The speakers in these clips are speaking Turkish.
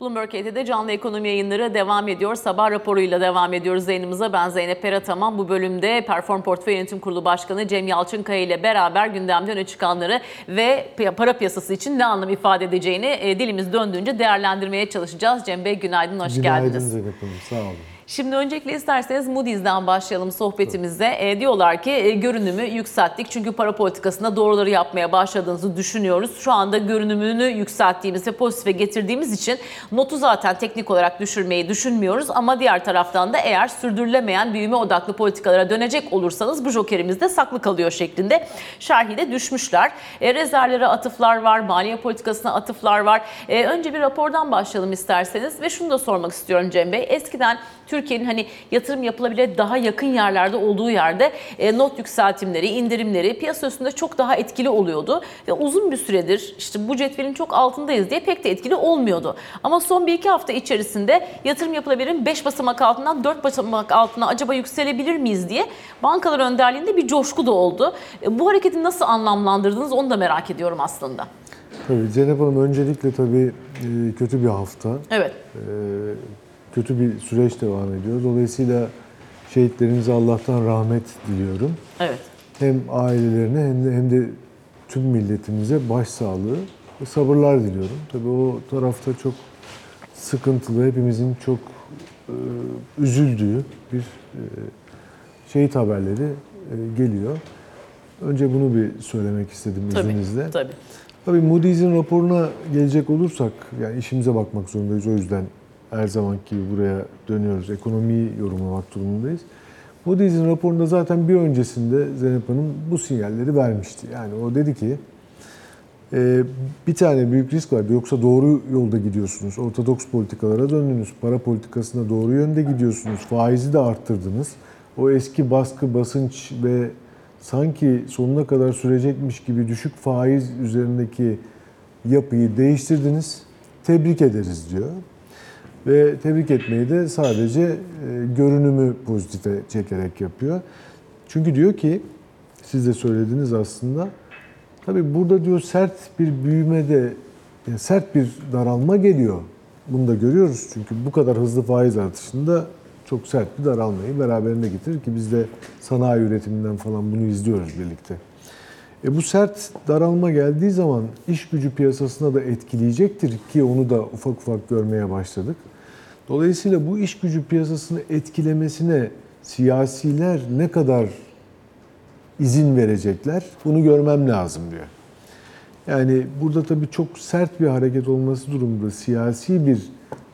Bloomberg HT'de canlı ekonomi yayınları devam ediyor. Sabah raporuyla devam ediyoruz yayınımıza. Ben Zeynep Perataman. Bu bölümde Perform Portföy Yönetim Kurulu Başkanı Cem Yalçınkaya ile beraber gündemde öne çıkanları ve para piyasası için ne anlam ifade edeceğini e, dilimiz döndüğünce değerlendirmeye çalışacağız. Cem Bey günaydın, hoş Günaydın geldiniz. Zeynep Hanım, sağ olun. Şimdi öncelikle isterseniz Moody's'den başlayalım sohbetimize. E, diyorlar ki e, görünümü yükselttik çünkü para politikasında doğruları yapmaya başladığınızı düşünüyoruz. Şu anda görünümünü yükselttiğimiz ve pozitife getirdiğimiz için notu zaten teknik olarak düşürmeyi düşünmüyoruz. Ama diğer taraftan da eğer sürdürülemeyen büyüme odaklı politikalara dönecek olursanız bu jokerimiz de saklı kalıyor şeklinde şerhi de düşmüşler. E, rezervlere atıflar var, maliye politikasına atıflar var. E, önce bir rapordan başlayalım isterseniz ve şunu da sormak istiyorum Cem Bey. Eskiden Türkiye'nin hani yatırım yapılabilir daha yakın yerlerde olduğu yerde e, not yükseltimleri, indirimleri piyasa üstünde çok daha etkili oluyordu. Ve uzun bir süredir işte bu cetvelin çok altındayız diye pek de etkili olmuyordu. Ama son bir iki hafta içerisinde yatırım yapılabilirin 5 basamak altından 4 basamak altına acaba yükselebilir miyiz diye bankalar önderliğinde bir coşku da oldu. E, bu hareketi nasıl anlamlandırdınız onu da merak ediyorum aslında. Tabii Zeynep Hanım öncelikle tabii e, kötü bir hafta, Evet. e, kötü bir süreç devam ediyor. Dolayısıyla şehitlerimize Allah'tan rahmet diliyorum. Evet. Hem ailelerine hem de, hem de tüm milletimize başsağlığı ve sabırlar diliyorum. Tabii o tarafta çok sıkıntılı, hepimizin çok e, üzüldüğü bir e, şehit haberleri e, geliyor. Önce bunu bir söylemek istedim Tabii. izninizle. Tabii. Tabii Moody's'in raporuna gelecek olursak, yani işimize bakmak zorundayız. O yüzden her zamanki gibi buraya dönüyoruz. Ekonomiyi yorumlamak durumundayız. Moody's'in raporunda zaten bir öncesinde Zeynep Hanım bu sinyalleri vermişti. Yani o dedi ki, e, bir tane büyük risk vardı. Yoksa doğru yolda gidiyorsunuz. Ortodoks politikalara döndünüz. Para politikasına doğru yönde gidiyorsunuz. Faizi de arttırdınız. O eski baskı, basınç ve sanki sonuna kadar sürecekmiş gibi düşük faiz üzerindeki yapıyı değiştirdiniz. Tebrik ederiz diyor. Ve tebrik etmeyi de sadece e, görünümü pozitife çekerek yapıyor. Çünkü diyor ki, siz de söylediniz aslında, tabii burada diyor sert bir büyümede, yani sert bir daralma geliyor. Bunu da görüyoruz çünkü bu kadar hızlı faiz artışında çok sert bir daralmayı beraberinde getirir ki biz de sanayi üretiminden falan bunu izliyoruz birlikte. E bu sert daralma geldiği zaman iş gücü piyasasına da etkileyecektir ki onu da ufak ufak görmeye başladık. Dolayısıyla bu iş gücü piyasasını etkilemesine siyasiler ne kadar izin verecekler bunu görmem lazım diyor. Yani burada tabii çok sert bir hareket olması durumunda siyasi bir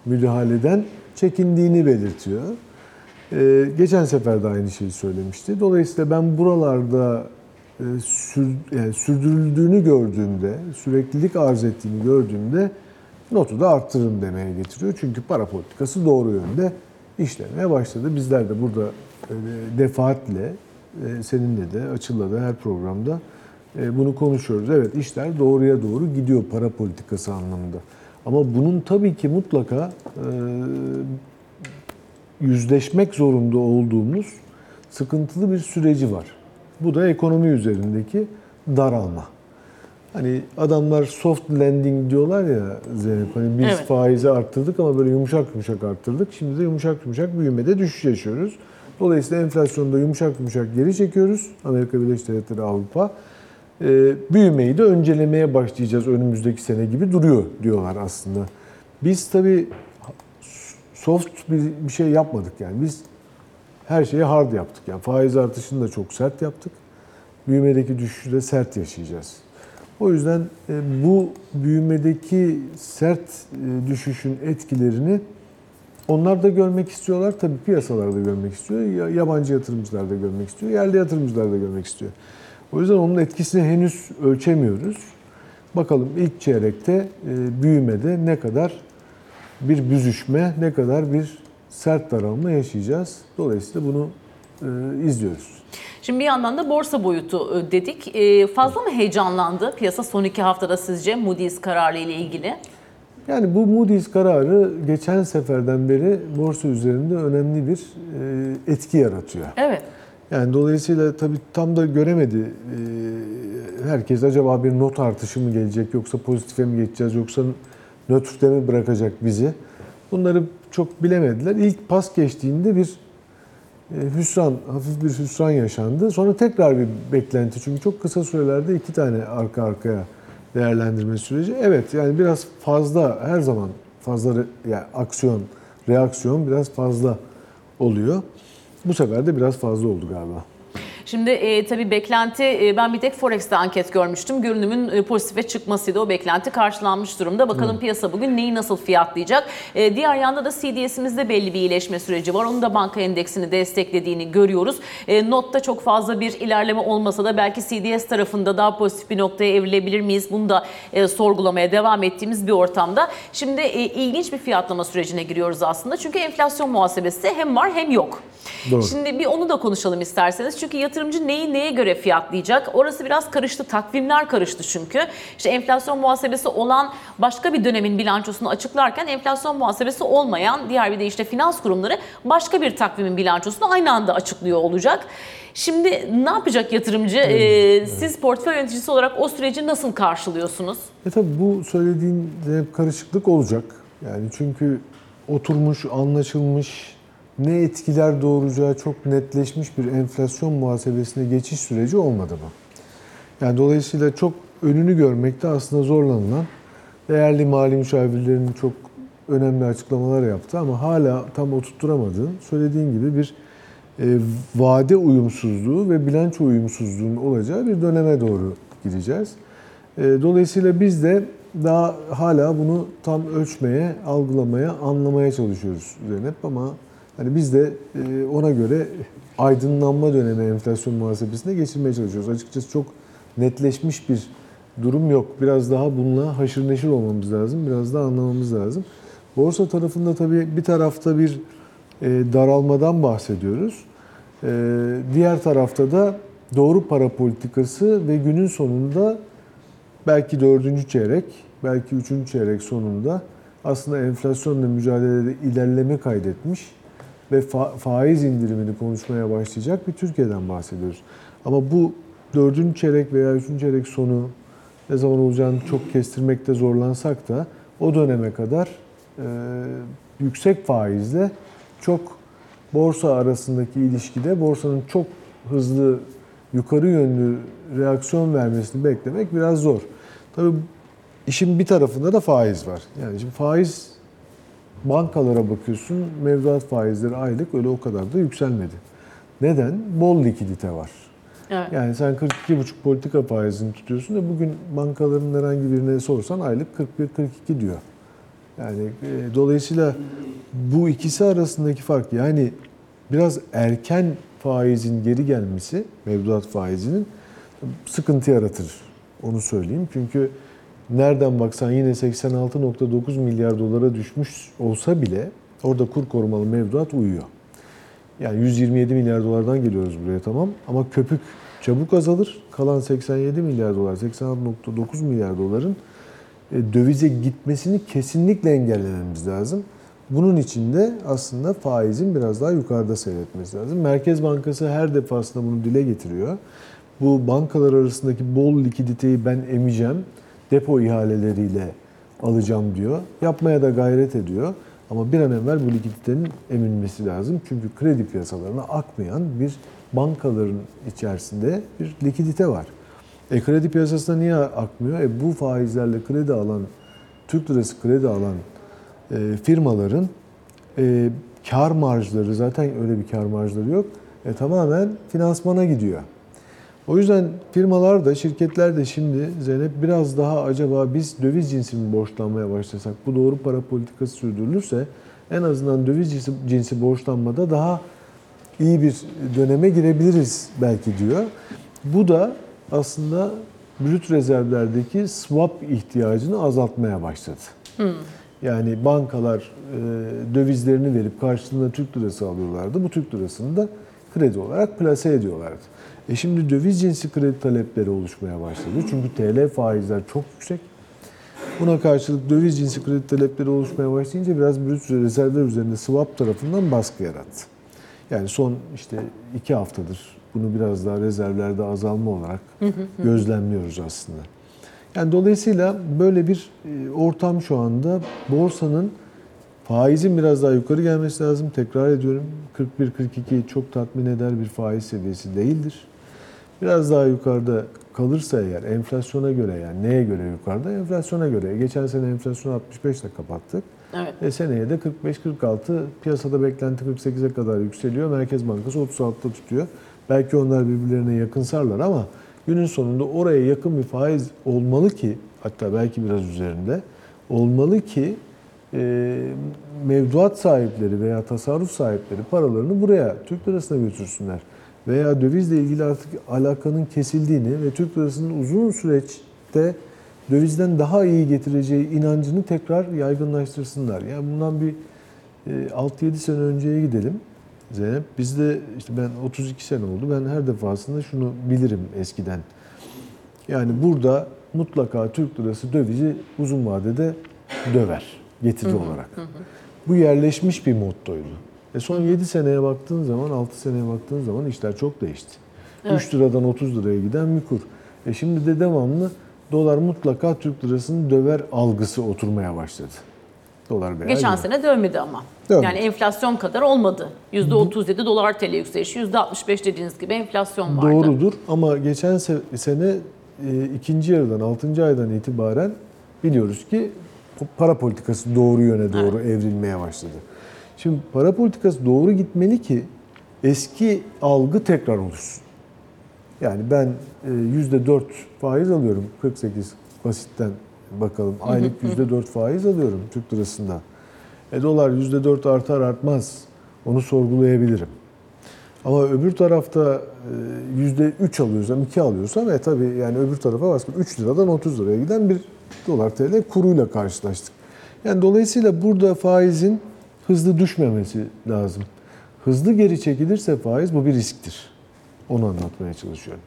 müdahaleden çekindiğini belirtiyor. Ee, geçen sefer de aynı şeyi söylemişti. Dolayısıyla ben buralarda sürdürüldüğünü gördüğümde, süreklilik arz ettiğini gördüğümde notu da arttırırım demeye getiriyor. Çünkü para politikası doğru yönde işlemeye başladı. Bizler de burada e, defaatle, e, seninle de, Açıl'la da her programda e, bunu konuşuyoruz. Evet işler doğruya doğru gidiyor para politikası anlamında. Ama bunun tabii ki mutlaka e, yüzleşmek zorunda olduğumuz sıkıntılı bir süreci var. Bu da ekonomi üzerindeki daralma. Hani adamlar soft landing diyorlar ya Zeynep. Hani biz Evet. faizi arttırdık ama böyle yumuşak yumuşak arttırdık. Şimdi de yumuşak yumuşak büyümede düşüş yaşıyoruz. Dolayısıyla enflasyonda yumuşak yumuşak geri çekiyoruz. Amerika Birleşik Devletleri, Avrupa. Ee, büyümeyi de öncelemeye başlayacağız önümüzdeki sene gibi duruyor diyorlar aslında. Biz tabii soft bir, bir şey yapmadık yani. Biz her şeyi hard yaptık. Yani faiz artışını da çok sert yaptık. Büyümedeki düşüşü de sert yaşayacağız. O yüzden e, bu büyümedeki sert e, düşüşün etkilerini onlar da görmek istiyorlar. Tabii piyasalar da görmek istiyor. ya- Yabancı yatırımcılar da görmek istiyor. Yerli yatırımcılar da görmek istiyor. O yüzden onun etkisini henüz ölçemiyoruz. Bakalım ilk çeyrekte e, büyümede ne kadar bir büzüşme, ne kadar bir sert daralma yaşayacağız. Dolayısıyla bunu e, izliyoruz. Şimdi bir yandan da borsa boyutu e, dedik. E, Fazla mı heyecanlandı piyasa son iki haftada sizce Moody's kararı ile ilgili? Yani bu Moody's kararı geçen seferden beri borsa üzerinde önemli bir e, etki yaratıyor. Evet. Yani dolayısıyla tabii tam da göremedi e, herkes acaba bir not artışı mı gelecek yoksa pozitife mi geçeceğiz yoksa nötrde mi bırakacak bizi? Bunları çok bilemediler. İlk pas geçtiğinde bir e, hüsran, hafif bir hüsran yaşandı. Sonra tekrar bir beklenti. Çünkü çok kısa sürelerde iki tane arka arkaya değerlendirme süreci. Evet yani biraz fazla her zaman fazla yani aksiyon, reaksiyon biraz fazla oluyor. Bu sefer de biraz fazla oldu galiba. Şimdi e, tabii beklenti, e, ben bir tek Forex'te anket görmüştüm. Görünümün e, pozitife çıkmasıydı. O beklenti karşılanmış durumda. Bakalım piyasa bugün neyi nasıl fiyatlayacak? E, diğer yanda da CDS'imizde belli bir iyileşme süreci var. Onun da banka endeksini desteklediğini görüyoruz. E, notta çok fazla bir ilerleme olmasa da belki CDS tarafında daha pozitif bir noktaya evrilebilir miyiz? Bunu da e, sorgulamaya devam ettiğimiz bir ortamda. Şimdi e, ilginç bir fiyatlama sürecine giriyoruz aslında. Çünkü enflasyon muhasebesi hem var hem yok. Doğru. Şimdi bir onu da konuşalım isterseniz. Çünkü yatırımcı neyi neye göre fiyatlayacak? Orası biraz karıştı. Takvimler karıştı çünkü. İşte enflasyon muhasebesi olan başka bir dönemin bilançosunu açıklarken enflasyon muhasebesi olmayan diğer bir de işte finans kurumları başka bir takvimin bilançosunu aynı anda açıklıyor olacak. Şimdi ne yapacak yatırımcı? Ee, Siz portföy yöneticisi olarak o süreci nasıl karşılıyorsunuz? E tabi bu söylediğin hep karışıklık olacak. Yani çünkü oturmuş, anlaşılmış, ne etkiler doğuracağı çok netleşmiş bir enflasyon muhasebesine geçiş süreci olmadı bu. Yani dolayısıyla çok önünü görmekte aslında zorlanılan değerli mali müşavirlerin çok önemli açıklamalar yaptı ama hala tam oturtturamadığın, söylediğin gibi bir e, vade uyumsuzluğu ve bilanço uyumsuzluğunun olacağı bir döneme doğru gideceğiz. E, dolayısıyla biz de daha hala bunu tam ölçmeye, algılamaya, anlamaya çalışıyoruz Zeynep ama hani biz de e, ona göre aydınlanma dönemi enflasyon muhasebesine geçirmeye çalışıyoruz. Açıkçası çok netleşmiş bir durum yok. Biraz daha bununla haşır neşir olmamız lazım. Biraz daha anlamamız lazım. Borsa tarafında tabii bir tarafta bir e, daralmadan bahsediyoruz. E, diğer tarafta da doğru para politikası ve günün sonunda belki dördüncü çeyrek, belki üçüncü çeyrek sonunda aslında enflasyonla mücadelede ilerleme kaydetmiş ve fa- faiz indirimini konuşmaya başlayacak bir Türkiye'den bahsediyoruz. Ama bu dördüncü çeyrek veya üçüncü çeyrek sonu ne zaman olacağını çok kestirmekte zorlansak da o döneme kadar e, yüksek faizle çok borsa arasındaki ilişkide borsanın çok hızlı yukarı yönlü reaksiyon vermesini beklemek biraz zor. Tabii işin bir tarafında da faiz var. Yani şimdi faiz bankalara bakıyorsun mevduat faizleri aylık öyle o kadar da yükselmedi. Neden? Bol likidite var. Evet. Yani sen 42,5 politika faizini tutuyorsun da bugün bankaların herhangi birine sorsan aylık 41-42 diyor. Yani e, dolayısıyla bu ikisi arasındaki fark yani biraz erken faizin geri gelmesi, mevduat faizinin sıkıntı yaratır. Onu söyleyeyim. Çünkü nereden baksan yine 86.9 milyar dolara düşmüş olsa bile orada kur korumalı mevduat uyuyor. Yani 127 milyar dolardan geliyoruz buraya tamam ama köpük çabuk azalır. Kalan 87 milyar dolar, 86.9 milyar doların e, dövize gitmesini kesinlikle engellememiz lazım. Bunun için de aslında faizin biraz daha yukarıda seyretmesi lazım. Merkez Bankası her defasında bunu dile getiriyor. Bu bankalar arasındaki bol likiditeyi ben emeceğim, depo ihaleleriyle alacağım diyor. Yapmaya da gayret ediyor. Ama bir an evvel bu likiditenin emilmesi lazım. Çünkü kredi piyasalarına akmayan bir bankaların içerisinde bir likidite var. E kredi piyasasına niye akmıyor? E bu faizlerle kredi alan, Türk lirası kredi alan e, firmaların e, kar marjları zaten öyle bir kar marjları yok. E, tamamen finansmana gidiyor. O yüzden firmalar da şirketler de şimdi Zeynep biraz daha acaba biz döviz cinsi mi borçlanmaya başlasak bu doğru para politikası sürdürülürse en azından döviz cinsi, cinsi borçlanmada daha iyi bir döneme girebiliriz belki diyor. Bu da aslında brüt rezervlerdeki swap ihtiyacını azaltmaya başladı. Yani bankalar e, dövizlerini verip karşılığında Türk lirası alıyorlardı. Bu Türk lirasını da kredi olarak plase ediyorlardı. E şimdi döviz cinsi kredi talepleri oluşmaya başladı. Çünkü TL faizler çok yüksek. Buna karşılık döviz cinsi kredi talepleri oluşmaya başlayınca biraz brüt rezervler üzerinde swap tarafından baskı yarattı. Yani son işte iki haftadır bunu biraz daha rezervlerde azalma olarak gözlemliyoruz aslında. Yani dolayısıyla böyle bir e, ortam şu borsanın faizin biraz daha yukarı gelmesi lazım. Tekrar ediyorum 41-42 çok tatmin eder bir faiz seviyesi değildir. Biraz daha yukarıda kalırsa eğer enflasyona göre yani neye göre yukarıda? Enflasyona göre. Geçen sene enflasyon 65 ile kapattık. Evet. E seneye de 45-46 piyasada beklenti 48'e kadar yükseliyor. Merkez Bankası 36'da tutuyor. Belki onlar birbirlerine yakınsarlar ama günün sonunda oraya yakın bir faiz olmalı ki hatta belki biraz üzerinde olmalı ki e, mevduat sahipleri veya tasarruf sahipleri paralarını buraya Türk lirasına götürsünler. Veya dövizle ilgili artık alakanın kesildiğini ve Türk lirasının uzun süreçte dövizden daha iyi getireceği inancını tekrar yaygınlaştırsınlar. Yani bundan bir e, 6-7 sene önceye gidelim. Zeynep bizde işte ben 32 sene oldu. Ben her defasında şunu bilirim eskiden. Yani burada mutlaka Türk lirası dövizi uzun vadede döver getiri olarak. Bu yerleşmiş bir mottoydu. E son 7 seneye baktığın zaman, 6 seneye baktığın zaman işler çok değişti. Evet. 3 liradan 30 liraya giden bir kur. E şimdi de devamlı dolar mutlaka Türk lirasını döver algısı oturmaya başladı. Dolar veya Geçen euro. sene dövmedi ama. Dövmedi. Yani enflasyon kadar olmadı. %37 dolar TL yükselişi, %65 dediğiniz gibi enflasyon vardı. Doğrudur ama geçen se- sene e, ikinci yarıdan, altıncı aydan itibaren biliyoruz ki para politikası doğru yöne doğru evrilmeye başladı. Şimdi para politikası doğru gitmeli ki eski algı tekrar oluşsun. Yani ben e, yüzde dört faiz alıyorum 48 basitten bakalım. Aylık yüzde dört faiz alıyorum Türk lirasında. E dolar yüzde dört artar artmaz. Onu sorgulayabilirim. Ama öbür tarafta e, yüzde üç alıyorsam, iki alıyorsam e tabii yani öbür tarafa baskın 3 liradan 30 liraya giden bir dolar TL kuruyla karşılaştık. Yani dolayısıyla burada faizin hızlı düşmemesi lazım. Hızlı geri çekilirse faiz bu bir risktir. Onu anlatmaya çalışıyorum.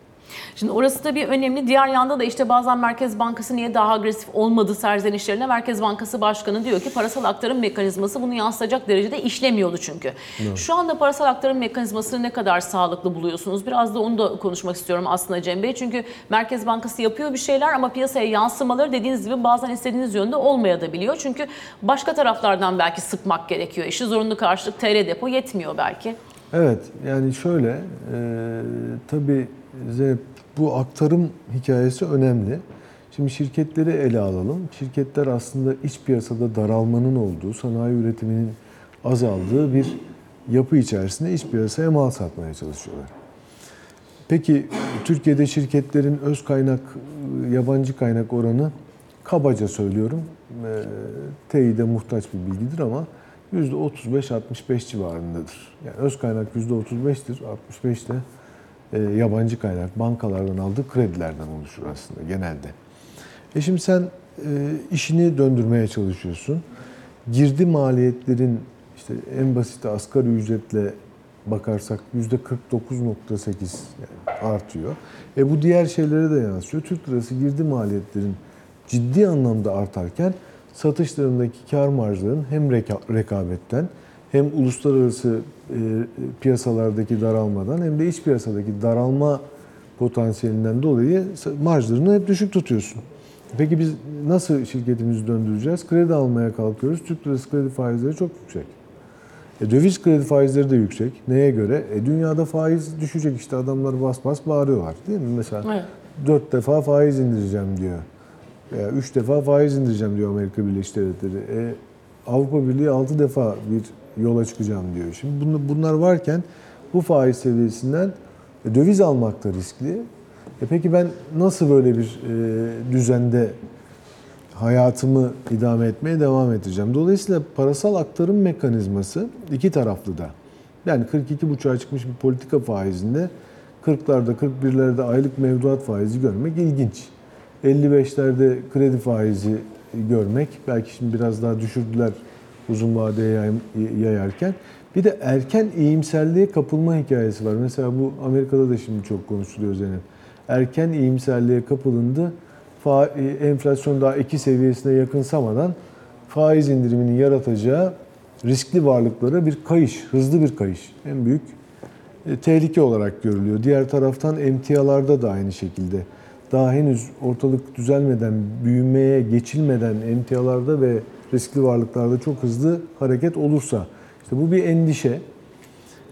Şimdi orası da bir önemli. Diğer yanda da işte bazen Merkez Bankası niye daha agresif olmadı serzenişlerine Merkez Bankası Başkanı diyor ki parasal aktarım mekanizması bunu yansıtacak derecede işlemiyordu çünkü. Şu anda parasal aktarım mekanizmasını ne kadar sağlıklı buluyorsunuz? Biraz da onu da konuşmak istiyorum aslında Cem Bey. Çünkü Merkez Bankası yapıyor bir şeyler ama piyasaya yansımaları dediğiniz gibi bazen istediğiniz yönde olmayabiliyor. Çünkü başka taraflardan belki sıkmak gerekiyor. İşi zorunlu karşılık TL depo yetmiyor belki. Evet, yani şöyle, e, tabii bu aktarım hikayesi önemli. Şimdi şirketleri ele alalım. Şirketler aslında iç piyasada daralmanın olduğu, sanayi üretiminin azaldığı bir yapı içerisinde iç piyasaya mal satmaya çalışıyorlar. Peki Türkiye'de şirketlerin öz kaynak, yabancı kaynak oranı kabaca söylüyorum, e, teyide muhtaç bir bilgidir ama %35-65 civarındadır. Yani öz kaynak %35'tir, 65 de e, yabancı kaynak bankalardan aldığı kredilerden oluşur aslında genelde. E şimdi sen e, işini döndürmeye çalışıyorsun. Girdi maliyetlerin işte en basit asgari ücretle bakarsak %49.8 yani artıyor. E bu diğer şeylere de yansıyor. Türk lirası girdi maliyetlerin ciddi anlamda artarken satışlarındaki kar marjların hem reka- rekabetten hem uluslararası e, piyasalardaki daralmadan hem de iç piyasadaki daralma potansiyelinden dolayı marjlarını hep düşük tutuyorsun. Peki biz nasıl şirketimizi döndüreceğiz? Kredi almaya kalkıyoruz. Türk lirası kredi faizleri çok yüksek. E, döviz kredi faizleri de yüksek. Neye göre? E, dünyada faiz düşecek işte adamlar bas bas bağırıyorlar değil mi? Mesela Evet. dört defa faiz indireceğim diyor. Veya üç defa faiz indireceğim diyor Amerika Birleşik Devletleri. E, Avrupa Birliği altı defa bir yola çıkacağım diyor. Şimdi bunlar varken bu faiz seviyesinden e, döviz almak da riskli. E peki ben nasıl böyle bir e, düzende hayatımı idame etmeye devam edeceğim? Dolayısıyla parasal aktarım mekanizması iki taraflı da. Yani 42,5'a çıkmış bir politika faizinde 40'larda 41'lerde aylık mevduat faizi görmek ilginç. 55'lerde kredi faizi görmek belki şimdi biraz daha düşürdüler uzun vadeye yay- yayarken. Bir de erken iyimserliğe kapılma hikayesi var. Mesela bu Amerika'da da şimdi çok konuşuluyor Zeynep. Erken iyimserliğe kapılındı. E, enflasyon daha iki seviyesine yakınsamadan faiz indiriminin yaratacağı riskli varlıklara bir kayış, hızlı bir kayış. En büyük e, tehlike olarak görülüyor. Diğer taraftan emtialarda da aynı şekilde. daha henüz ortalık düzelmeden, büyümeye geçilmeden emtialarda ve riskli varlıklarda çok hızlı hareket olursa, işte bu bir endişe.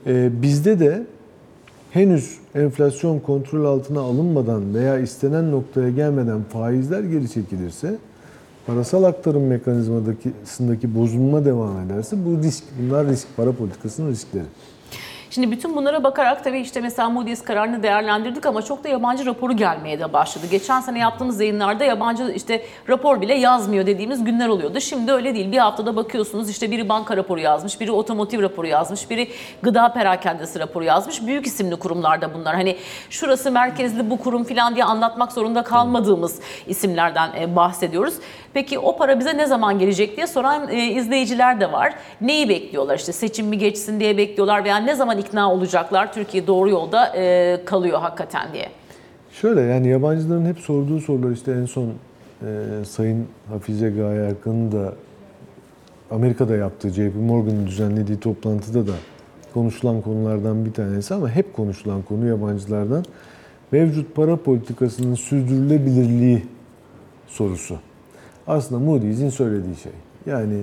Ee, bizde de henüz enflasyon kontrol altına alınmadan veya istenen noktaya gelmeden faizler geri çekilirse, parasal aktarım mekanizmasındaki bozulma devam ederse bu risk, bunlar risk, para politikasının riskleri. Şimdi bütün bunlara bakarak tabii işte mesela Moody's kararını değerlendirdik ama çok da yabancı raporu gelmeye de başladı. Geçen sene yaptığımız yayınlarda yabancı işte rapor bile yazmıyor dediğimiz günler oluyordu. Şimdi öyle değil. Bir haftada bakıyorsunuz işte biri banka raporu yazmış, biri otomotiv raporu yazmış, biri gıda perakendesi raporu yazmış. Büyük isimli kurumlarda bunlar. Hani şurası merkezli bu kurum falan diye anlatmak zorunda kalmadığımız isimlerden e, bahsediyoruz. Peki o para bize ne zaman gelecek diye soran e, izleyiciler de var. Neyi bekliyorlar? İşte seçim mi geçsin diye bekliyorlar veya ne zaman ikna olacaklar Türkiye doğru yolda e, kalıyor hakikaten diye. Şöyle yani yabancıların hep sorduğu sorular işte en son e, Sayın Hafize Gaye Erkan'ın da Amerika'da yaptığı JP Morgan'ın düzenlediği toplantıda da konuşulan konulardan bir tanesi ama hep konuşulan konu yabancılardan mevcut para politikasının sürdürülebilirliği sorusu. Aslında Moody's'in söylediği şey. Yani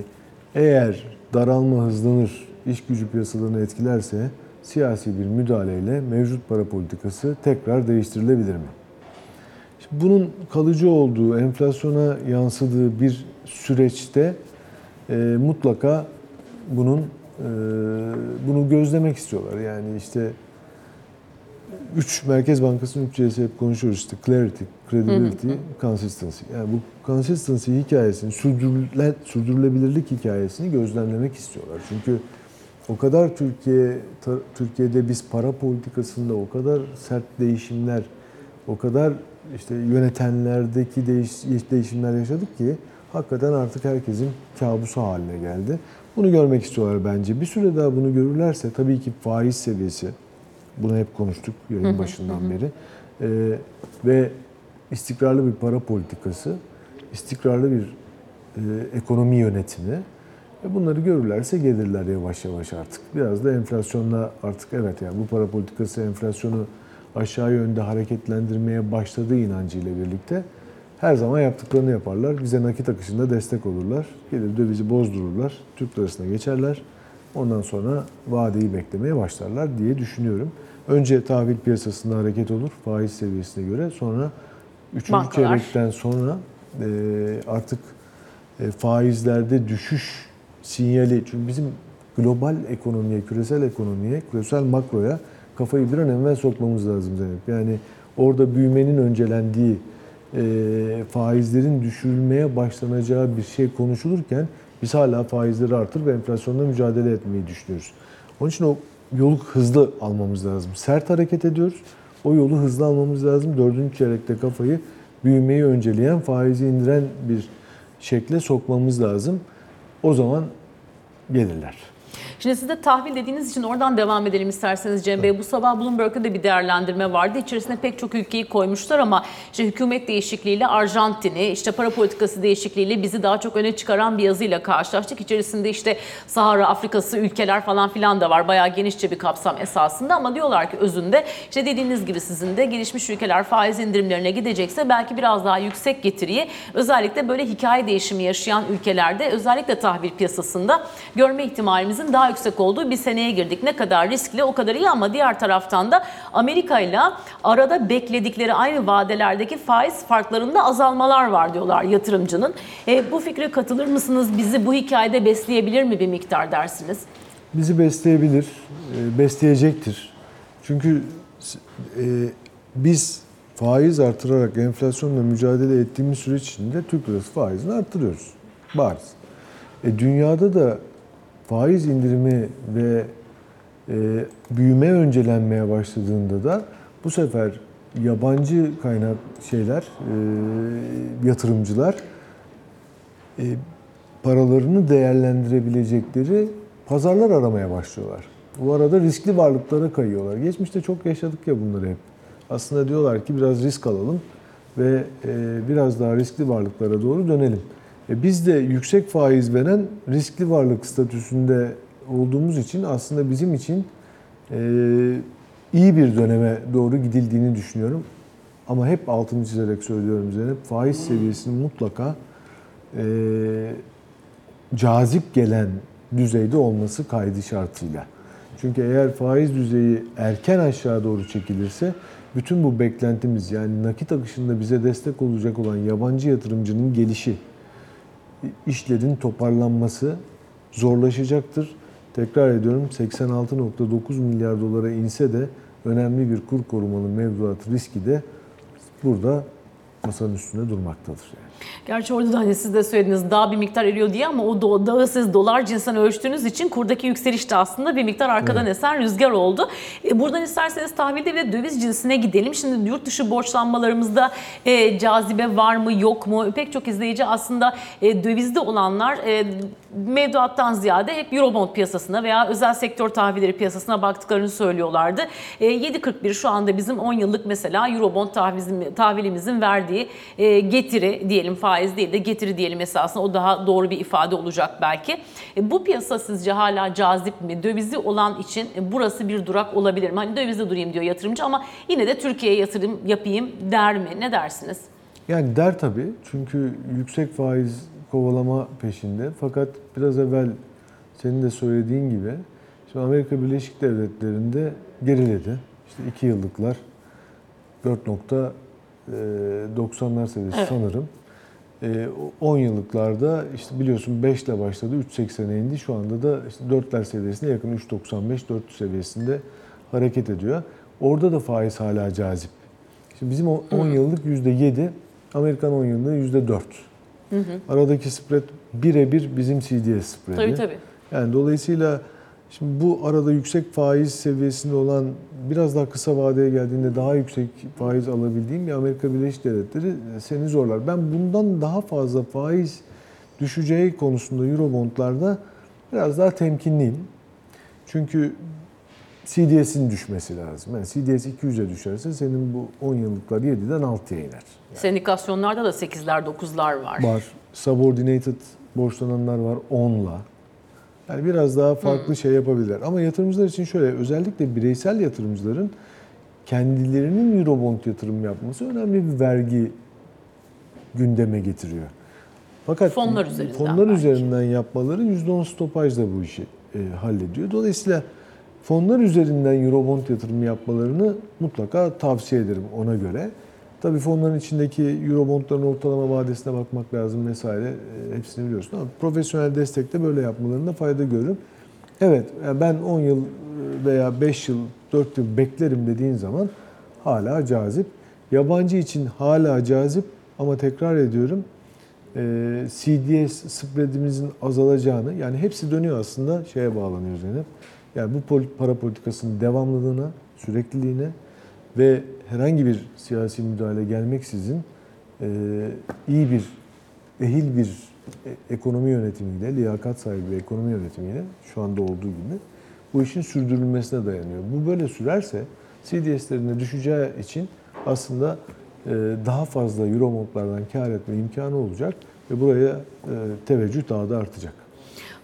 eğer daralma hızlanır, iş gücü piyasalarını etkilerse siyasi bir müdahaleyle mevcut para politikası tekrar değiştirilebilir mi? Şimdi bunun kalıcı olduğu, enflasyona yansıdığı bir süreçte e, mutlaka bunun e, bunu gözlemek istiyorlar. Yani işte 3 Merkez Bankası'nın 3 C'si hep konuşuyoruz işte clarity, credibility, consistency. Yani bu consistency hikayesini, sürdürüle, sürdürülebilirlik hikayesini gözlemlemek istiyorlar. Çünkü o kadar Türkiye Türkiye'de biz para politikasında o kadar sert değişimler, o kadar işte yönetenlerdeki değiş, değişimler yaşadık ki hakikaten artık herkesin kabusu haline geldi. Bunu görmek istiyorlar bence. Bir süre daha bunu görürlerse tabii ki faiz seviyesi, bunu hep konuştuk yayın başından beri. Ee, ve istikrarlı bir para politikası, istikrarlı bir e, ekonomi yönetimi. E bunları görürlerse gelirler yavaş yavaş artık. Biraz da enflasyonla artık evet yani bu para politikası enflasyonu aşağı yönde hareketlendirmeye başladığı inancıyla birlikte her zaman yaptıklarını yaparlar. Bize nakit akışında destek olurlar. Gelir dövizi bozdururlar. Türk lirasına geçerler. Ondan sonra vadeyi beklemeye başlarlar diye düşünüyorum. Önce tahvil piyasasında hareket olur faiz seviyesine göre. Sonra 3. çeyrekten sonra e, artık e, faizlerde düşüş sinyali. Çünkü bizim global ekonomiye, küresel ekonomiye, küresel makroya kafayı bir an evvel sokmamız lazım Zeynep. Yani orada büyümenin öncelendiği, e, faizlerin düşürülmeye başlanacağı bir şey konuşulurken biz hala faizleri artır ve enflasyonla mücadele etmeyi düşünüyoruz. Onun için o yolu hızlı almamız lazım. Sert hareket ediyoruz. O yolu hızlı almamız lazım. Dördüncü çeyrekte kafayı büyümeyi önceleyen, faizi indiren bir şekle sokmamız lazım. O zaman gelirler. Şimdi siz de tahvil dediğiniz için oradan devam edelim isterseniz Cem Bey. Bu sabah Bloomberg'da da bir değerlendirme vardı. İçerisine pek çok ülkeyi koymuşlar ama işte hükümet değişikliğiyle Arjantin'i, işte para politikası değişikliğiyle bizi daha çok öne çıkaran bir yazıyla karşılaştık. İçerisinde işte Sahara Afrikası ülkeler falan filan da var. Bayağı genişçe bir kapsam esasında ama diyorlar ki özünde işte dediğiniz gibi sizin de gelişmiş ülkeler faiz indirimlerine gidecekse belki biraz daha yüksek getiriyi özellikle böyle hikaye değişimi yaşayan ülkelerde özellikle tahvil piyasasında görme ihtimalimizin daha yüksek olduğu bir seneye girdik. Ne kadar riskli o kadar iyi ama diğer taraftan da Amerika ile arada bekledikleri aynı vadelerdeki faiz farklarında azalmalar var diyorlar yatırımcının. E, bu fikre katılır mısınız? Bizi bu hikayede besleyebilir mi bir miktar dersiniz? Bizi besleyebilir, e, besleyecektir. Çünkü e, biz faiz artırarak enflasyonla mücadele ettiğimiz süreç içinde Türk lirası faizini arttırıyoruz. Bariz. E, dünyada da faiz indirimi ve e, büyüme öncelenmeye başladığında da bu sefer yabancı kaynak şeyler, e, yatırımcılar e, paralarını değerlendirebilecekleri pazarlar aramaya başlıyorlar. Bu arada riskli varlıklara kayıyorlar. Geçmişte çok yaşadık ya bunları hep. Aslında diyorlar ki biraz risk alalım ve e, biraz daha riskli varlıklara doğru dönelim. E biz de yüksek faiz veren riskli varlık statüsünde olduğumuz için aslında bizim için e, iyi bir döneme doğru gidildiğini düşünüyorum. Ama hep altını çizerek söylüyorum Zeynep, faiz seviyesinin mutlaka e, cazip gelen düzeyde olması kaydı şartıyla. Çünkü eğer faiz düzeyi erken aşağı doğru çekilirse bütün bu beklentimiz yani nakit akışında bize destek olacak olan yabancı yatırımcının gelişi, işlerin toparlanması zorlaşacaktır. Tekrar ediyorum 86.9 milyar dolara inse de önemli bir kur korumalı mevduat riski de burada masanın üstünde durmaktadır. Gerçi orada da hani siz de söylediniz daha bir miktar eriyor diye ama o dağı siz dolar cinsinden ölçtüğünüz için kurdaki yükseliş de aslında bir miktar arkadan esen rüzgar oldu. E, buradan isterseniz tahvilde ve döviz cinsine gidelim. Şimdi yurt dışı borçlanmalarımızda e, cazibe var mı yok mu? Pek çok izleyici aslında e, dövizde olanlar e, mevduattan ziyade hep Eurobond piyasasına veya özel sektör tahvilleri piyasasına baktıklarını söylüyorlardı. E, 7.41 şu anda bizim 10 yıllık mesela Eurobond tahvilim- tahvilimizin verdiği e, getiri diyelim faiz değil de getiri diyelim esasında o daha doğru bir ifade olacak belki. E, bu piyasa sizce hala cazip mi? Dövizi olan için e, burası bir durak olabilir mi? Hani dövizde durayım diyor yatırımcı ama yine de Türkiye'ye yatırım yapayım der mi? Ne dersiniz? Yani der tabii çünkü yüksek faiz kovalama peşinde. Fakat biraz evvel senin de söylediğin gibi şimdi Amerika Birleşik Devletleri'nde geriledi. İşte 2 yıllıklar 4.90'lar seviyesi Evet. sanırım. Ee, 10 yıllıklarda işte biliyorsun 5 ile başladı 3.80'e indi. Şu anda da işte 4'ler seviyesine yakın 3.95-400 seviyesinde hareket ediyor. Orada da faiz hala cazip. Şimdi bizim o 10 yıllık %7, Amerikan 10 yıllığı %4. Aradaki spread birebir bizim CDS spreadi. Tabii tabii. Yani dolayısıyla şimdi bu arada yüksek faiz seviyesinde olan biraz daha kısa vadeye geldiğinde daha yüksek faiz alabildiğim bir Amerika Birleşik Devletleri e, seni zorlar. Ben bundan daha fazla faiz düşeceği konusunda Eurobondlarda biraz daha temkinliyim. Çünkü CDS'in düşmesi lazım. Yani CDS 200'e düşerse senin bu 10 yıllıklar 7'den 6'ya iner. Sendikasyonlarda da 8'ler 9'lar var. Var. Subordinated borçlananlar var 10'la. Yani biraz daha farklı şey yapabilirler. Ama yatırımcılar için şöyle özellikle bireysel yatırımcıların kendilerinin Eurobond yatırım yapması önemli bir vergi gündeme getiriyor. Fakat Fonlar üzerinden fonlar belki. üzerinden yapmaları %10 stopajla bu işi e, hallediyor. Dolayısıyla fonlar üzerinden Eurobond yatırımı yapmalarını mutlaka tavsiye ederim ona göre. Tabii fonların içindeki Eurobondların ortalama vadesine bakmak lazım vesaire. E, hepsini biliyorsun ama profesyonel destekte böyle yapmalarında fayda görürüm. Evet yani ben 10 yıl veya 5 yıl, 4 yıl beklerim dediğin zaman hala cazip. Yabancı için hala cazip ama tekrar ediyorum e, CDS spreadimizin azalacağını yani hepsi dönüyor aslında şeye bağlanıyor Zeynep. Yani bu para politikasının devamlılığına, sürekliliğine ve herhangi bir siyasi müdahale gelmeksizin e, iyi bir, ehil bir e- ekonomi yönetimiyle, liyakat sahibi bir ekonomi yönetimiyle şu anda olduğu gibi bu işin sürdürülmesine dayanıyor. Bu böyle sürerse CDS'lerine düşeceği için aslında e, daha fazla Eurobondlardan kar etme imkanı olacak ve buraya e, teveccüh daha da artacak.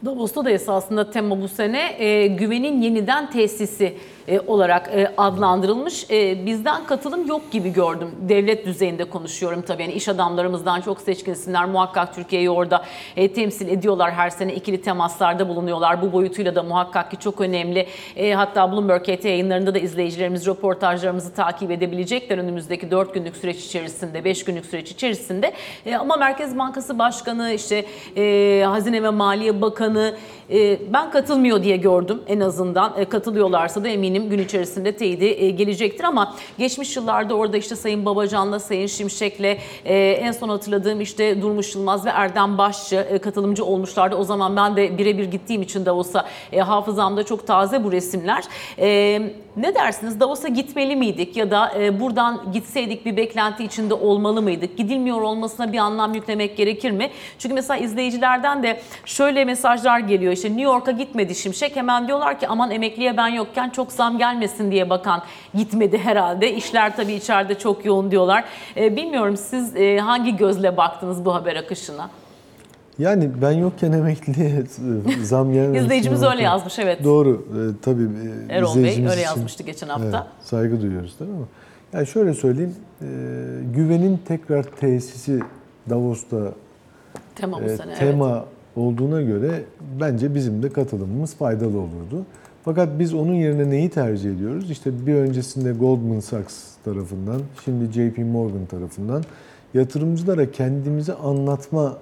Davos'ta da esasında tema bu sene e, güvenin yeniden tesisi e, olarak e, adlandırılmış. E, bizden katılım yok gibi gördüm. Devlet düzeyinde konuşuyorum tabii. Yani iş adamlarımızdan çok seçkin isimler muhakkak Türkiye'yi orada e, temsil ediyorlar. Her sene ikili temaslarda bulunuyorlar. Bu boyutuyla da muhakkak ki çok önemli. E, hatta Bloomberg HT yayınlarında da izleyicilerimiz röportajlarımızı takip edebilecekler önümüzdeki 4 günlük süreç içerisinde, 5 günlük süreç içerisinde. E, ama Merkez Bankası Başkanı, işte e, Hazine ve Maliye Bakanı e, ben katılmıyor diye gördüm en azından. E, katılıyorlarsa da eminim gün içerisinde teyidi e, gelecektir ama geçmiş yıllarda orada işte Sayın Babacan'la, Sayın Şimşek'le e, en son hatırladığım işte Durmuş Yılmaz ve Erdem Başçı e, katılımcı olmuşlardı. O zaman ben de birebir gittiğim için Davos'a hafızamda çok taze bu resimler. Ne dersiniz? Davos'a gitmeli miydik ya da buradan gitseydik bir beklenti içinde olmalı mıydık? Gidilmiyor olmasına bir anlam yüklemek gerekir mi? Çünkü mesela izleyicilerden de şöyle mesajlar geliyor. İşte New York'a gitmedi Şimşek. Hemen diyorlar ki aman emekliye ben yokken çok zam gelmesin diye bakan gitmedi herhalde. İşler tabii içeride çok yoğun diyorlar. E, bilmiyorum siz e, hangi gözle baktınız bu haber akışına? Yani ben yokken emekliye e, zam gelmesi. İzleyicimiz öyle yazmış evet. Doğru. E, tabii e, Erol Bey öyle yazmıştı geçen hafta. Evet, saygı duyuyoruz değil mi? Yani şöyle söyleyeyim, e, güvenin tekrar tesisi Davos'ta Tema bu e, sene. evet. Olduğuna göre bence bizim de katılımımız faydalı olurdu. Fakat biz onun yerine neyi tercih ediyoruz? İşte bir öncesinde Goldman Sachs tarafından, şimdi JP Morgan tarafından yatırımcılara kendimizi anlatma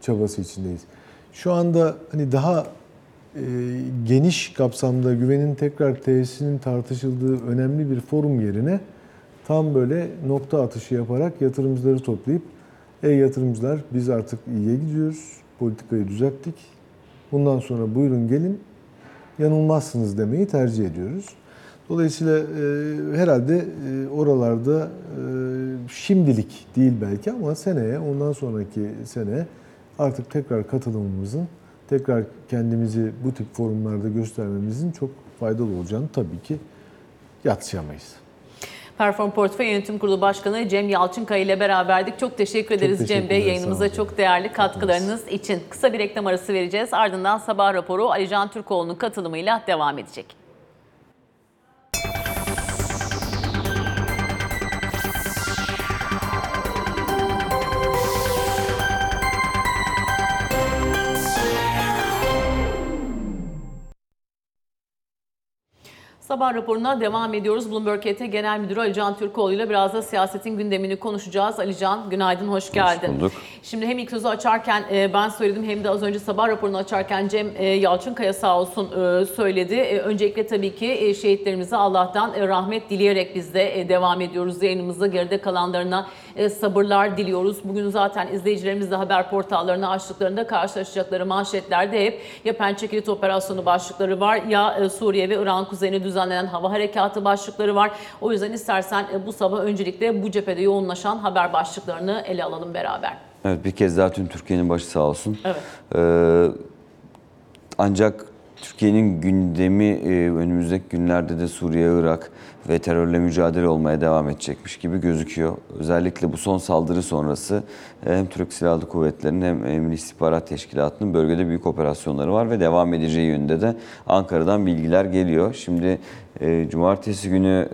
çabası içindeyiz. Şu anda hani daha e, geniş kapsamda güvenin tekrar tesisinin tartışıldığı önemli bir forum yerine tam böyle nokta atışı yaparak yatırımcıları toplayıp ey yatırımcılar biz artık iyiye gidiyoruz, politikayı düzelttik. Bundan sonra buyurun gelin yanılmazsınız demeyi tercih ediyoruz. Dolayısıyla e, herhalde e, oralarda e, şimdilik değil belki ama seneye, ondan sonraki sene artık tekrar katılımımızın, tekrar kendimizi bu tip forumlarda göstermemizin çok faydalı olacağını tabii ki yatsıyamayız. Perform Portföy Yönetim Kurulu Başkanı Cem Yalçınkaya ile beraberdik. Çok teşekkür ederiz Cem Bey yayınımıza çok değerli katkılarınız için. Kısa bir reklam arası vereceğiz. Ardından sabah raporu Alican Türkoğlu'nun katılımıyla devam edecek. Sabah raporuna devam ediyoruz. Bloomberg ET Genel Müdürü Alican Türkoğlu ile biraz da siyasetin gündemini konuşacağız. Alican günaydın, hoş geldin. bulduk. Şimdi hem ilk sözü açarken e, ben söyledim hem de az önce sabah raporunu açarken Cem e, Yalçınkaya sağ olsun e, söyledi. Öncelikle tabii ki şehitlerimize Allah'tan rahmet dileyerek biz de devam ediyoruz yayınımızda. Geride kalanlarına sabırlar diliyoruz. Bugün zaten izleyicilerimiz de haber portallarını açtıklarında karşılaşacakları manşetlerde hep ya Pençe Kilit Operasyonu başlıkları var ya Suriye ve İran kuzeyine düzenlenen hava harekatı başlıkları var. O yüzden istersen e, bu sabah öncelikle bu cephede yoğunlaşan haber başlıklarını ele alalım beraber. Evet bir kez daha tüm Türkiye'nin başı sağ olsun. Evet. Ee, ancak Türkiye'nin gündemi e, önümüzdeki günlerde de Suriye, Irak ve terörle mücadele olmaya devam edecekmiş gibi gözüküyor. Özellikle bu son saldırı sonrası e, hem Türk Silahlı Kuvvetleri'nin hem Milli İstihbarat Teşkilatı'nın bölgede büyük operasyonları var ve devam edeceği yönünde de Ankara'dan bilgiler geliyor. Şimdi e, Cumartesi günü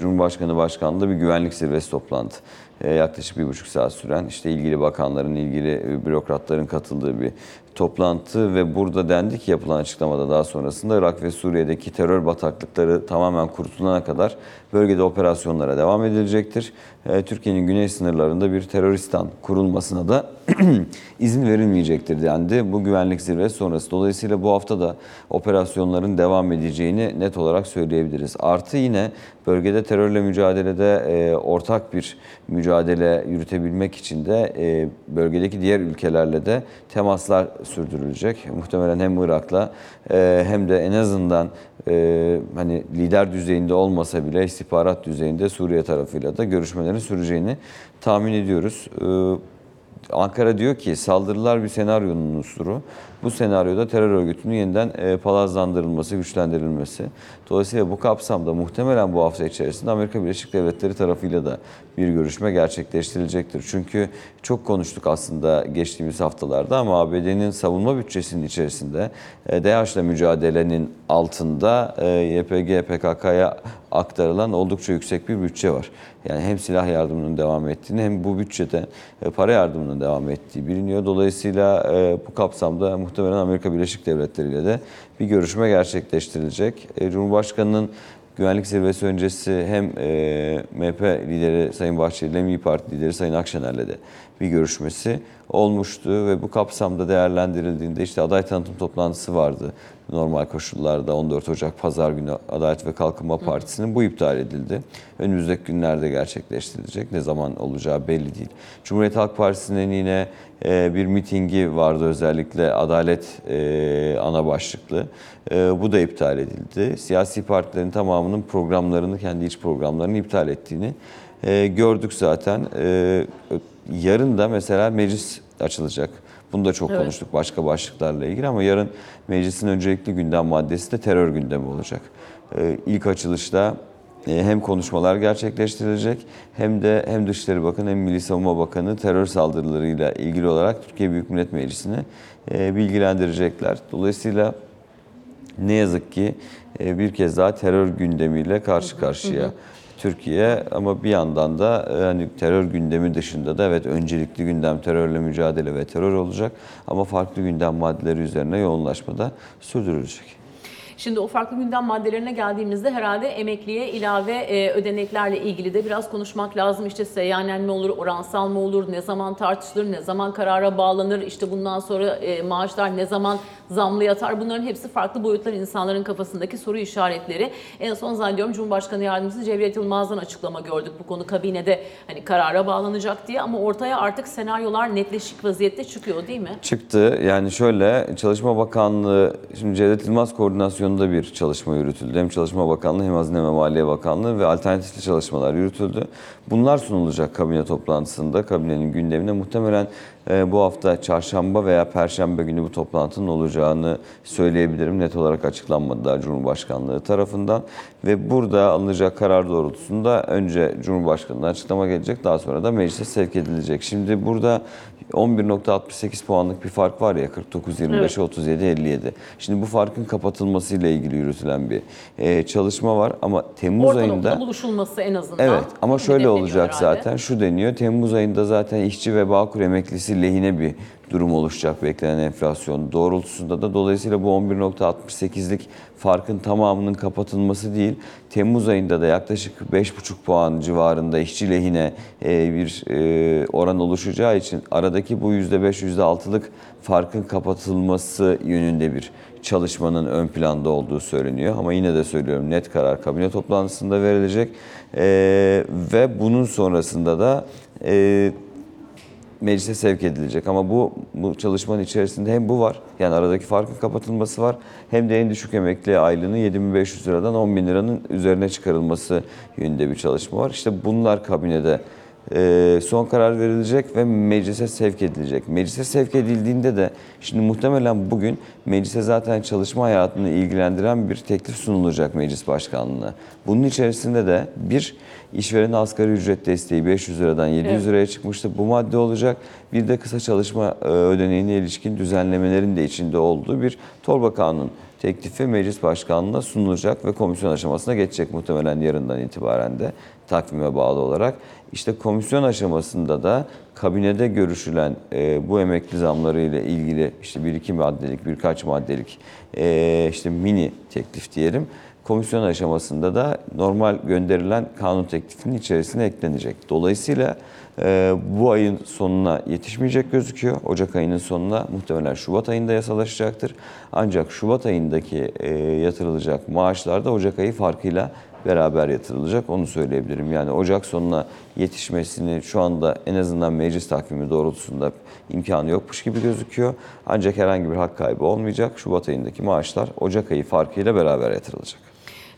Cumhurbaşkanı Başkanlığı bir güvenlik zirvesi toplantı. E, yaklaşık bir buçuk saat süren işte ilgili bakanların, ilgili bürokratların katıldığı bir toplantı ve burada dendi ki yapılan açıklamada daha sonrasında Irak ve Suriye'deki terör bataklıkları tamamen kurtulana kadar bölgede operasyonlara devam edilecektir. E, Türkiye'nin güney sınırlarında bir teröristan kurulmasına da izin verilmeyecektir dendi bu güvenlik zirvesi sonrası. Dolayısıyla bu hafta da operasyonların devam edeceğini net olarak söyleyebiliriz. Artı yine bölgede terörle mücadelede e, ortak bir mücadele yürütebilmek için de e, bölgedeki diğer ülkelerle de temaslar sürdürülecek. Muhtemelen hem Irak'la e, hem de en azından e, hani lider düzeyinde olmasa bile istihbarat düzeyinde Suriye tarafıyla da görüşmelerin süreceğini tahmin ediyoruz. E, Ankara diyor ki saldırılar bir senaryonun unsuru. Bu senaryoda terör örgütünün yeniden e, palazlandırılması, güçlendirilmesi. Dolayısıyla bu kapsamda muhtemelen bu hafta içerisinde Amerika Birleşik Devletleri tarafıyla da bir görüşme gerçekleştirilecektir. Çünkü çok konuştuk aslında geçtiğimiz haftalarda ama ABD'nin savunma bütçesinin içerisinde e, DAEŞ'la mücadelenin altında e, YPG, PKK'ya aktarılan oldukça yüksek bir bütçe var. Yani hem silah yardımının devam ettiğini hem bu bütçede e, para yardımının devam ettiği biliniyor. Dolayısıyla e, bu kapsamda muhtemelen Amerika Birleşik Devletleri ile de bir görüşme gerçekleştirilecek. E, Cumhurbaşkanının güvenlik zirvesi öncesi hem e, MHP lideri Sayın Bahçeli hem İYİ Parti lideri Sayın Akşener'le de bir görüşmesi olmuştu ve bu kapsamda değerlendirildiğinde işte aday tanıtım toplantısı vardı normal koşullarda 14 Ocak Pazar günü Adalet ve Kalkınma Partisi'nin bu iptal edildi. Önümüzdeki günlerde gerçekleştirilecek. Ne zaman olacağı belli değil. Cumhuriyet Halk Partisi'nin yine e, bir mitingi vardı özellikle adalet e, ana başlıklı. E, bu da iptal edildi. Siyasi partilerin tamamının programlarını, kendi iç programlarını iptal ettiğini gördük zaten. Yarın da mesela meclis açılacak. Bunu da çok Evet. konuştuk başka başlıklarla ilgili ama yarın meclisin öncelikli gündem maddesi de terör gündemi olacak. Ee, ilk açılışta e, hem konuşmalar gerçekleştirilecek hem de hem Dışişleri Bakanı hem Milli Savunma Bakanı terör saldırılarıyla ilgili olarak Türkiye Büyük Millet Meclisi'ni e, bilgilendirecekler. Dolayısıyla ne yazık ki e, bir kez daha terör gündemiyle karşı karşıya Türkiye ama bir yandan da e, hani terör gündemi dışında da evet öncelikli gündem terörle mücadele ve terör olacak ama farklı gündem maddeleri üzerine yoğunlaşma da sürdürülecek. Şimdi o farklı gündem maddelerine geldiğimizde herhalde emekliye ilave e, ödeneklerle ilgili de biraz konuşmak lazım. İşte seyyanen mi olur, oransal mı olur, ne zaman tartışılır, ne zaman karara bağlanır, işte bundan sonra e, maaşlar ne zaman zamlı yatar. Bunların hepsi farklı boyutlar insanların kafasındaki soru işaretleri. En son zannediyorum Cumhurbaşkanı Yardımcısı Cevdet Yılmaz'dan açıklama gördük bu konu kabinede hani karara bağlanacak diye ama ortaya artık senaryolar netleşik vaziyette çıkıyor değil mi? Çıktı. Yani şöyle Çalışma Bakanlığı, şimdi Cevdet Yılmaz koordinasyonunda bir çalışma yürütüldü. Hem Çalışma Bakanlığı hem Hazine ve Maliye Bakanlığı ve alternatifli çalışmalar yürütüldü. Bunlar sunulacak kabine toplantısında, kabinenin gündemine. Muhtemelen bu hafta çarşamba veya perşembe günü bu toplantının olacağını söyleyebilirim. Net olarak açıklanmadı daha Cumhurbaşkanlığı tarafından. Ve burada alınacak karar doğrultusunda önce Cumhurbaşkanı'ndan açıklama gelecek, daha sonra da meclise sevk edilecek. Şimdi burada 11.68 puanlık bir fark var ya 49-25'e Evet. 37-57. Şimdi bu farkın kapatılmasıyla ilgili yürütülen bir e, çalışma var ama Temmuz Orta ayında buluşulması en azından. Evet ama şöyle olacak herhalde. zaten. Şu deniyor. Temmuz ayında zaten işçi ve Bağkur emeklisi lehine bir durum oluşacak beklenen enflasyon doğrultusunda da. Dolayısıyla bu 11.68'lik farkın tamamının kapatılması değil. Temmuz ayında da yaklaşık 5,5 puan civarında işçi lehine e, bir e, oran oluşacağı için aradaki bu %5, %6'lık farkın kapatılması yönünde bir çalışmanın ön planda olduğu söyleniyor. Ama yine de söylüyorum net karar kabine toplantısında verilecek. Ee, ve bunun sonrasında da e, meclise sevk edilecek. Ama bu, bu çalışmanın içerisinde hem bu var, yani aradaki farkın kapatılması var, hem de en düşük emekli aylığının 7500 liradan 10 bin liranın üzerine çıkarılması yönünde bir çalışma var. İşte bunlar kabinede son karar verilecek ve meclise sevk edilecek. Meclise sevk edildiğinde de şimdi muhtemelen bugün meclise zaten çalışma hayatını ilgilendiren bir teklif sunulacak meclis başkanlığına. Bunun içerisinde de bir işveren asgari ücret desteği 500 liradan 700 Evet. liraya çıkmıştı. Bu madde olacak. Bir de kısa çalışma e, ödeneğine ilişkin düzenlemelerin de içinde olduğu bir torba kanun teklifi meclis başkanlığına sunulacak ve komisyon aşamasına geçecek muhtemelen yarından itibaren de takvime bağlı olarak. İşte komisyon aşamasında da kabinede görüşülen e, bu emekli zamları ile ilgili işte bir iki maddelik birkaç maddelik e, işte mini teklif diyelim. Komisyon aşamasında da normal gönderilen kanun teklifinin içerisine eklenecek. Dolayısıyla e, bu ayın sonuna yetişmeyecek gözüküyor. Ocak ayının sonuna muhtemelen Şubat ayında yasalaşacaktır. Ancak Şubat ayındaki e, yatırılacak maaşlar da Ocak ayı farkıyla beraber yatırılacak. Onu söyleyebilirim. Yani Ocak sonuna yetişmesini şu anda en azından meclis takvimi doğrultusunda imkanı yokmuş gibi gözüküyor. Ancak herhangi bir hak kaybı olmayacak. Şubat ayındaki maaşlar Ocak ayı farkıyla beraber yatırılacak.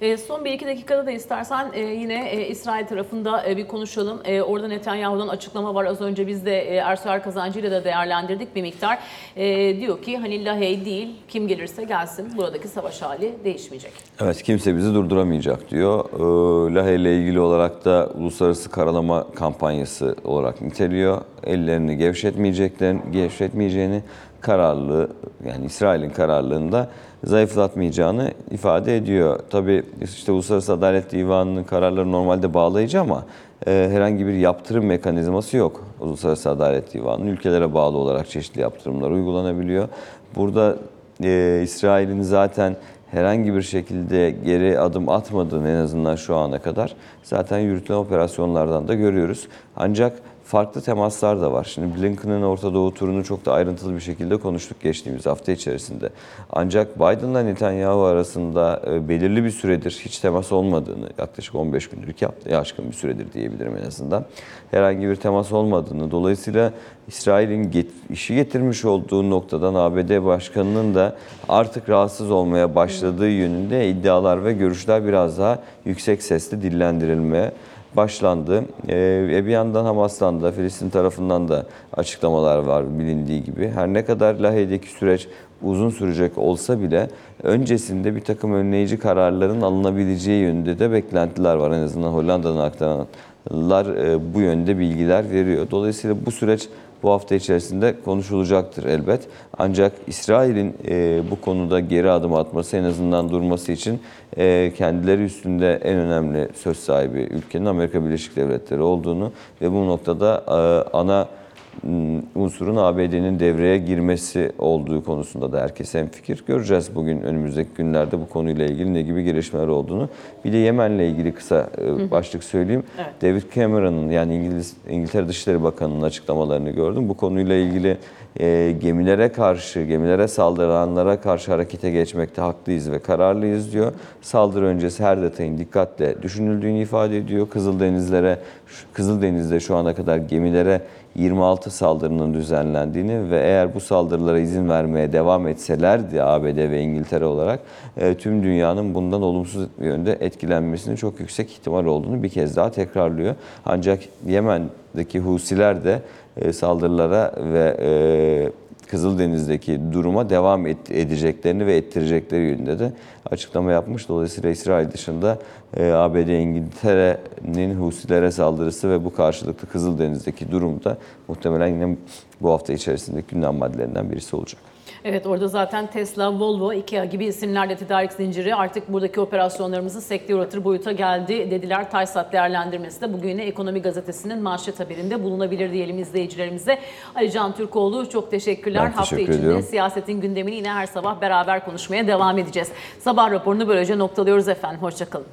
E, son bir iki dakikada da istersen e, yine e, İsrail tarafında e, bir konuşalım. E, orada Netanyahu'dan açıklama var. Az önce biz de e, Ersoy Kazancı ile de değerlendirdik bir miktar. E, diyor ki hani Lahey değil kim gelirse gelsin buradaki savaş hali değişmeyecek. Evet kimse bizi durduramayacak diyor. Ee, Lahey ile ilgili olarak da uluslararası karalama kampanyası olarak niteliyor. Ellerini gevşetmeyeceklerini, gevşetmeyeceğini kararlı yani İsrail'in kararlılığında zayıflatmayacağını ifade ediyor. Tabii işte Uluslararası Adalet Divanı'nın kararları normalde bağlayıcı ama e, herhangi bir yaptırım mekanizması yok. Uluslararası Adalet Divanı'nın ülkelere bağlı olarak çeşitli yaptırımlar uygulanabiliyor. Burada e, İsrail'in zaten herhangi bir şekilde geri adım atmadığını en azından şu ana kadar zaten yürütülen operasyonlardan da görüyoruz. Ancak farklı temaslar da var. Şimdi Blinken'ın Orta Doğu turunu çok da ayrıntılı bir şekilde konuştuk geçtiğimiz hafta içerisinde. Ancak Biden'la Netanyahu arasında e, belirli bir süredir hiç temas olmadığını, yaklaşık 15 gündür, iki haftaya aşkın bir süredir diyebilirim en azından. Herhangi bir temas olmadığını, dolayısıyla İsrail'in get- işi getirmiş olduğu noktadan ABD Başkanı'nın da artık rahatsız olmaya başladığı yönünde iddialar ve görüşler biraz daha yüksek sesle dillendirilmeye başlandı. Ee, bir yandan Hamas'tan da Filistin tarafından da açıklamalar var bilindiği gibi. Her ne kadar Lahey'deki süreç uzun sürecek olsa bile öncesinde bir takım önleyici kararların alınabileceği yönünde de beklentiler var. En azından Hollanda'dan aktaranlar e, bu yönde bilgiler veriyor. Dolayısıyla bu süreç bu hafta içerisinde konuşulacaktır elbet. Ancak İsrail'in e, bu konuda geri adım atması en azından durması için e, kendileri üstünde en önemli söz sahibi ülkenin Amerika Birleşik Devletleri olduğunu ve bu noktada e, ana unsurun ABD'nin devreye girmesi olduğu konusunda da herkes hemfikir. Göreceğiz bugün önümüzdeki günlerde bu konuyla ilgili ne gibi gelişmeler olduğunu. Bir de Yemen'le ilgili kısa e, başlık söyleyeyim. Evet. David Cameron'ın yani İngiliz İngiltere Dışişleri Bakanı'nın açıklamalarını gördüm. Bu konuyla ilgili e, gemilere karşı, gemilere saldıranlara karşı harekete geçmekte haklıyız ve kararlıyız diyor. Saldırı öncesi her detayın dikkatle düşünüldüğünü ifade ediyor. Kızıldenizlere, Kızıldeniz'de şu ana kadar gemilere 26 saldırının düzenlendiğini ve eğer bu saldırılara izin vermeye devam etselerdi ABD ve İngiltere olarak e, tüm dünyanın bundan olumsuz yönde etkilenmesinin çok yüksek ihtimal olduğunu bir kez daha tekrarlıyor. Ancak Yemen'deki Husiler de e, saldırılara ve e, Kızıldeniz'deki duruma devam et- edeceklerini ve ettirecekleri yönünde de açıklama yapmış. Dolayısıyla İsrail dışında e, ABD, İngiltere'nin Husilere saldırısı ve bu karşılıklı Kızıldeniz'deki durum da muhtemelen yine bu hafta içerisindeki gündem maddelerinden birisi olacak. Evet orada zaten Tesla, Volvo, Ikea gibi isimlerle tedarik zinciri artık buradaki operasyonlarımızı sekteye uğratır boyuta geldi dediler. Taysat değerlendirmesi de bugün yine Ekonomi Gazetesi'nin manşet haberinde bulunabilir diyelim izleyicilerimize. Ali Can Türkoğlu çok teşekkürler. Ben Hafta teşekkür içinde ediyorum. siyasetin gündemini yine her sabah beraber konuşmaya devam edeceğiz. Sabah raporunu böylece noktalıyoruz efendim. Hoşçakalın.